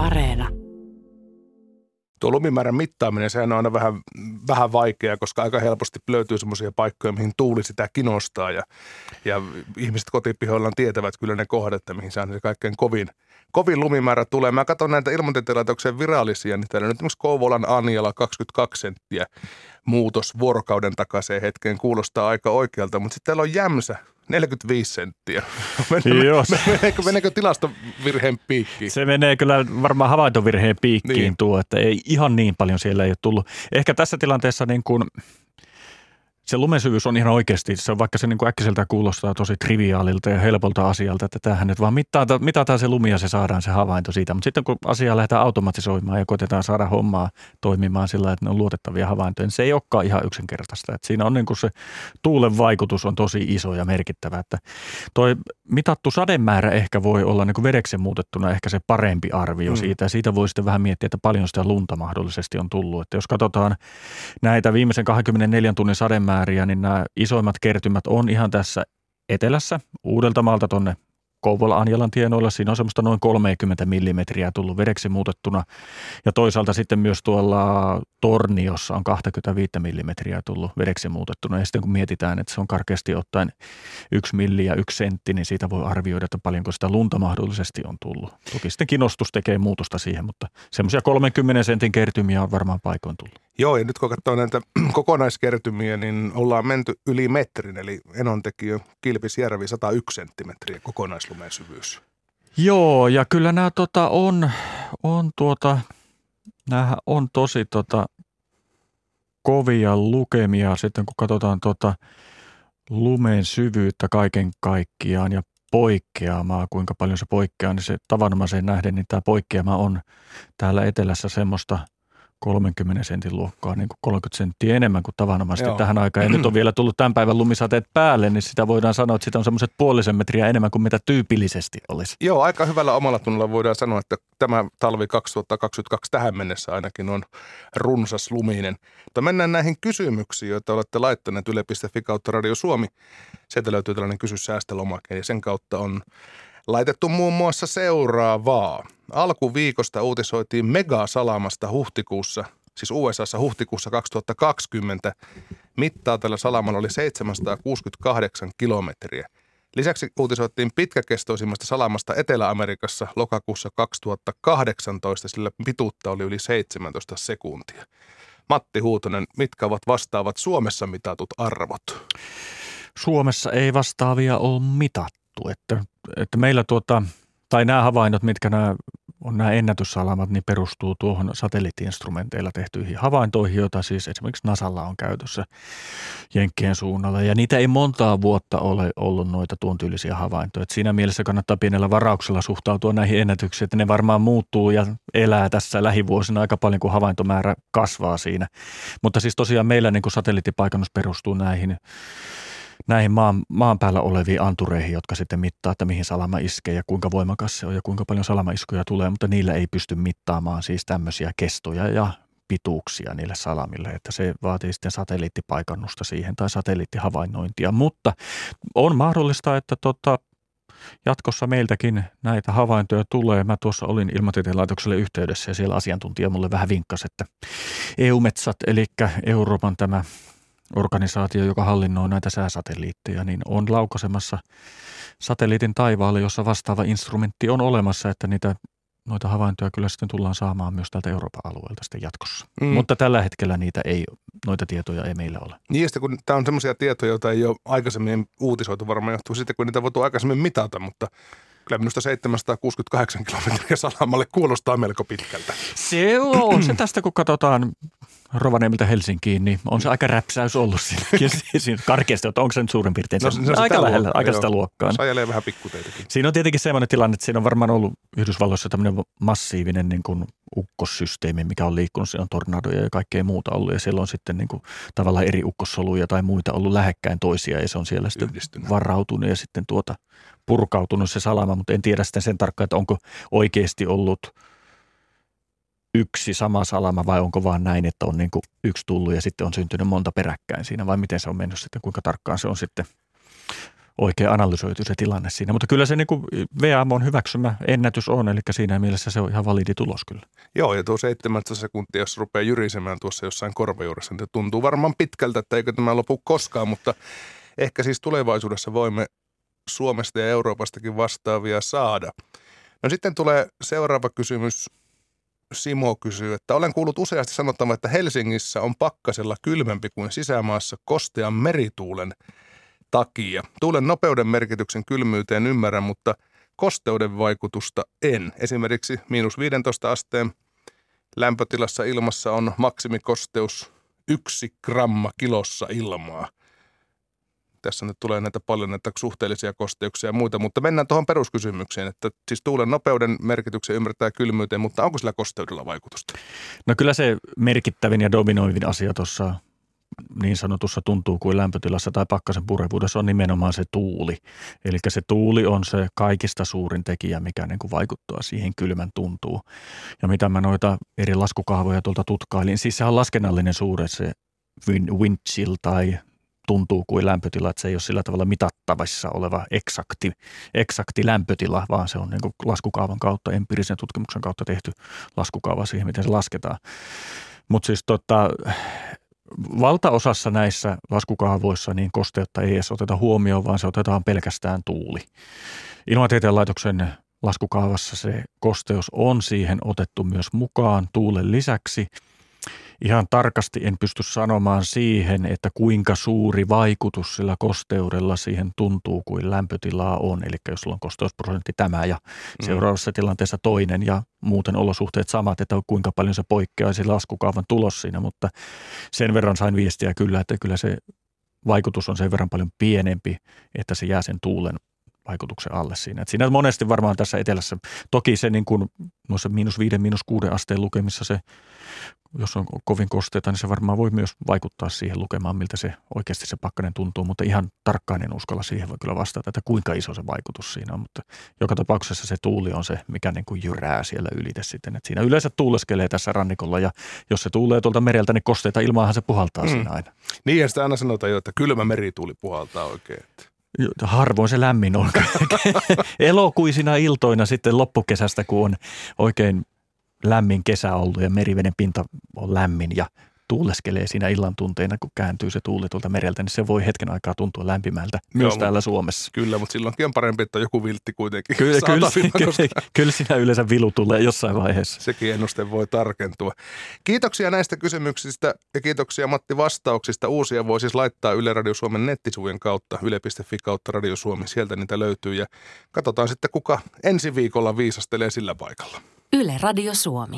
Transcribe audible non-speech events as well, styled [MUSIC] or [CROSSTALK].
Areena. Tuo lumimäärän mittaaminen, sehän on aina vähän, vähän vaikeaa, koska aika helposti löytyy semmoisia paikkoja, mihin tuuli sitä kinostaa ja, ja ihmiset kotipihoillaan tietävät kyllä ne kohdat, mihin se kaikkein kovin, kovin lumimäärä tulee. Mä katson näitä ilmatieteen virallisia, niin täällä nyt esimerkiksi Kouvolan Anjala 22 senttiä muutos vuorokauden takaiseen hetkeen kuulostaa aika oikealta, mutta sitten täällä on Jämsä 45 senttiä. [LAUGHS] Joo. [LAUGHS] Meneekö, meneekö tilastovirheen piikkiin? Se menee kyllä varmaan havaintovirheen piikkiin niin. tuo, että ei ihan niin paljon siellä ei ole tullut. Ehkä tässä tilanteessa niin kuin – se lumensyvyys on ihan oikeasti, se on vaikka se niin kuin äkkiseltä kuulostaa tosi triviaalilta ja helpolta asialta, että tämähän nyt vaan mitataan, mitataan se lumi ja se saadaan se havainto siitä. Mutta sitten kun asiaa lähdetään automatisoimaan ja koitetaan saada hommaa toimimaan sillä, että ne on luotettavia havaintoja, niin se ei olekaan ihan yksinkertaista. Että siinä on niin kuin se tuulen vaikutus on tosi iso ja merkittävä. Että toi mitattu sademäärä ehkä voi olla niin kuin vedeksen muutettuna ehkä se parempi arvio mm. siitä. Ja siitä voi sitten vähän miettiä, että paljon sitä lunta mahdollisesti on tullut. Että jos katsotaan näitä viimeisen 24 tunnin sademäärä, määriä, niin nämä isoimmat kertymät on ihan tässä etelässä, Uudeltamaalta tuonne Kouvola-Anjalan tienoilla. Siinä on semmoista noin 30 millimetriä tullut vedeksi muutettuna. Ja toisaalta sitten myös tuolla Torniossa on 25 millimetriä tullut vedeksi muutettuna. Ja sitten kun mietitään, että se on karkeasti ottaen yksi milli ja yksi sentti, niin siitä voi arvioida, että paljonko sitä lunta mahdollisesti on tullut. Toki sitten kinostus tekee muutosta siihen, mutta semmoisia 30 sentin kertymiä on varmaan paikoin tullut. Joo, ja nyt kun katsoo näitä [CLEARS THROAT] kokonaiskertymiä, niin ollaan menty yli metrin, eli Enontekijö Kilpisjärvi 101 senttimetriä kokonaislumen syvyys. Joo, ja kyllä nämä tota, on, on tuota, on tosi tota, kovia lukemia sitten, kun katsotaan tota, lumen syvyyttä kaiken kaikkiaan ja poikkeamaa, kuinka paljon se poikkeaa, niin se tavanomaiseen nähden, niin tämä poikkeama on täällä etelässä semmoista – 30 sentin luokkaa, niin kuin 30 senttiä enemmän kuin tavanomaisesti Joo. tähän aikaan. Ja nyt on vielä tullut tämän päivän lumisateet päälle, niin sitä voidaan sanoa, että sitä on semmoiset puolisen metriä enemmän kuin mitä tyypillisesti olisi. Joo, aika hyvällä omalla tunnolla voidaan sanoa, että tämä talvi 2022 tähän mennessä ainakin on runsas luminen. Mutta mennään näihin kysymyksiin, joita olette laittaneet yle.fi kautta Radio Suomi. Sieltä löytyy tällainen kysy säästölomake ja sen kautta on laitettu muun muassa seuraavaa. Alkuviikosta uutisoitiin megasalamasta huhtikuussa, siis USAssa huhtikuussa 2020. Mittaa tällä salamalla oli 768 kilometriä. Lisäksi uutisoitiin pitkäkestoisimmasta salamasta Etelä-Amerikassa lokakuussa 2018, sillä pituutta oli yli 17 sekuntia. Matti Huutonen, mitkä ovat vastaavat Suomessa mitatut arvot? Suomessa ei vastaavia ole mitattu, että että meillä tuota, tai nämä havainnot, mitkä nämä on nämä ennätyssalamat, niin perustuu tuohon satelliittiinstrumenteilla tehtyihin havaintoihin, joita siis esimerkiksi Nasalla on käytössä Jenkkien suunnalla. Ja niitä ei montaa vuotta ole ollut noita tuon tyylisiä havaintoja. Et siinä mielessä kannattaa pienellä varauksella suhtautua näihin ennätyksiin, että ne varmaan muuttuu ja elää tässä lähivuosina aika paljon, kun havaintomäärä kasvaa siinä. Mutta siis tosiaan meillä niin satelliittipaikannus perustuu näihin näihin maan, maan päällä oleviin antureihin, jotka sitten mittaa, että mihin salama iskee ja kuinka voimakas se on ja kuinka paljon salamaiskuja tulee, mutta niillä ei pysty mittaamaan siis tämmöisiä kestoja ja pituuksia niille salamille, että se vaatii sitten satelliittipaikannusta siihen tai satelliittihavainnointia, mutta on mahdollista, että tota, jatkossa meiltäkin näitä havaintoja tulee. Mä tuossa olin ilmatieteen laitokselle yhteydessä ja siellä asiantuntija mulle vähän vinkkasi, että EU-metsät, eli Euroopan tämä organisaatio, joka hallinnoi näitä sääsatelliitteja, niin on laukasemassa satelliitin taivaalle, jossa vastaava instrumentti on olemassa, että niitä noita havaintoja kyllä sitten tullaan saamaan myös tältä Euroopan alueelta sitten jatkossa. Mm. Mutta tällä hetkellä niitä ei, noita tietoja ei meillä ole. Niin ja kun tämä on sellaisia tietoja, joita ei ole aikaisemmin uutisoitu, varmaan johtuu sitten, kun niitä voitu aikaisemmin mitata, mutta kyllä minusta 768 kilometriä salamalle kuulostaa melko pitkältä. Se on se tästä, kun katsotaan Rovaniemeltä Helsinkiin, niin on se aika räpsäys ollut siinä, [LAUGHS] siinä karkeasti, että onko se nyt suurin piirtein no, se, se aika lähellä, luokka, aika sitä luokkaa. Se ajelee vähän pikkuteitäkin. Siinä on tietenkin sellainen tilanne, että siinä on varmaan ollut Yhdysvalloissa tämmöinen massiivinen niin kuin ukkossysteemi, mikä on liikkunut. Siellä on tornadoja ja kaikkea muuta ollut ja siellä on sitten niin kuin, tavallaan eri ukkossoluja tai muita ollut lähekkäin toisia ja se on siellä sitten Yhdistynyt. varautunut ja sitten tuota purkautunut se salama, mutta en tiedä sitten sen tarkkaan, että onko oikeasti ollut – yksi sama salama vai onko vaan näin, että on niin kuin yksi tullut ja sitten on syntynyt monta peräkkäin siinä vai miten se on mennyt sitten, kuinka tarkkaan se on sitten oikein analysoitu se tilanne siinä. Mutta kyllä se niin kuin VM on hyväksymä ennätys on, eli siinä mielessä se on ihan validi tulos kyllä. Joo, ja tuo 17 sekuntia, jos rupeaa jyrisemään tuossa jossain korvajuuressa, niin tuntuu varmaan pitkältä, että eikö tämä lopu koskaan, mutta ehkä siis tulevaisuudessa voimme Suomesta ja Euroopastakin vastaavia saada. No sitten tulee seuraava kysymys. Simo kysyy, että olen kuullut useasti sanottavan, että Helsingissä on pakkasella kylmempi kuin sisämaassa kostean merituulen takia. Tuulen nopeuden merkityksen kylmyyteen ymmärrän, mutta kosteuden vaikutusta en. Esimerkiksi miinus 15 asteen lämpötilassa ilmassa on maksimikosteus yksi gramma kilossa ilmaa tässä nyt tulee näitä paljon näitä suhteellisia kosteuksia ja muita, mutta mennään tuohon peruskysymykseen, että siis tuulen nopeuden merkityksen ymmärtää kylmyyteen, mutta onko sillä kosteudella vaikutusta? No kyllä se merkittävin ja dominoivin asia tuossa niin sanotussa tuntuu kuin lämpötilassa tai pakkasen purevuudessa on nimenomaan se tuuli. Eli se tuuli on se kaikista suurin tekijä, mikä niin kuin vaikuttaa siihen kylmän tuntuu. Ja mitä mä noita eri laskukahvoja tuolta tutkailin, siis se on laskennallinen suure se wind chill tai tuntuu kuin lämpötila, että se ei ole sillä tavalla mitattavissa oleva eksakti, eksakti lämpötila, vaan se on niin kuin laskukaavan kautta, empiirisen tutkimuksen kautta tehty laskukaava siihen, miten se lasketaan. Mutta siis tota, valtaosassa näissä laskukaavoissa niin kosteutta ei edes oteta huomioon, vaan se otetaan pelkästään tuuli. Ilmatieteen laitoksen laskukaavassa se kosteus on siihen otettu myös mukaan tuulen lisäksi – Ihan tarkasti en pysty sanomaan siihen, että kuinka suuri vaikutus sillä kosteudella siihen tuntuu kuin lämpötilaa on. Eli jos sulla on kosteusprosentti tämä ja mm. seuraavassa tilanteessa toinen ja muuten olosuhteet samat, että kuinka paljon se poikkeaa se laskukaavan tulos siinä. Mutta sen verran sain viestiä kyllä, että kyllä se vaikutus on sen verran paljon pienempi, että se jää sen tuulen vaikutuksen alle siinä. Et siinä monesti varmaan tässä etelässä, toki se niin kuin noissa miinus viiden, miinus kuuden asteen lukemissa se jos on kovin kosteita, niin se varmaan voi myös vaikuttaa siihen lukemaan, miltä se oikeasti se pakkanen tuntuu, mutta ihan tarkkaan en uskalla siihen voi kyllä vastata, että kuinka iso se vaikutus siinä on, mutta joka tapauksessa se tuuli on se, mikä niin kuin jyrää siellä ylite sitten, että siinä yleensä tuuleskelee tässä rannikolla ja jos se tuulee tuolta mereltä, niin kosteita ilmaahan se puhaltaa mm. siinä aina. Niin ja sitä aina sanotaan jo, että kylmä merituuli puhaltaa oikein. Harvoin se lämmin on. [LAUGHS] Elokuisina iltoina sitten loppukesästä, kun on oikein lämmin kesä ollut ja meriveden pinta on lämmin ja tuuleskelee siinä illan tunteina, kun kääntyy se tuuli tuolta mereltä, niin se voi hetken aikaa tuntua lämpimältä myös Joo, täällä Suomessa. Kyllä, mutta silloinkin on parempi, että joku viltti kuitenkin Kyllä, kyllä, koska... kyllä siinä yleensä vilu tulee jossain vaiheessa. Sekin ennuste voi tarkentua. Kiitoksia näistä kysymyksistä ja kiitoksia Matti vastauksista. Uusia voi siis laittaa Yle Radio Suomen nettisivujen kautta, yle.fi kautta Radio Suomi. Sieltä niitä löytyy ja katsotaan sitten, kuka ensi viikolla viisastelee sillä paikalla. Yle Radio Suomi.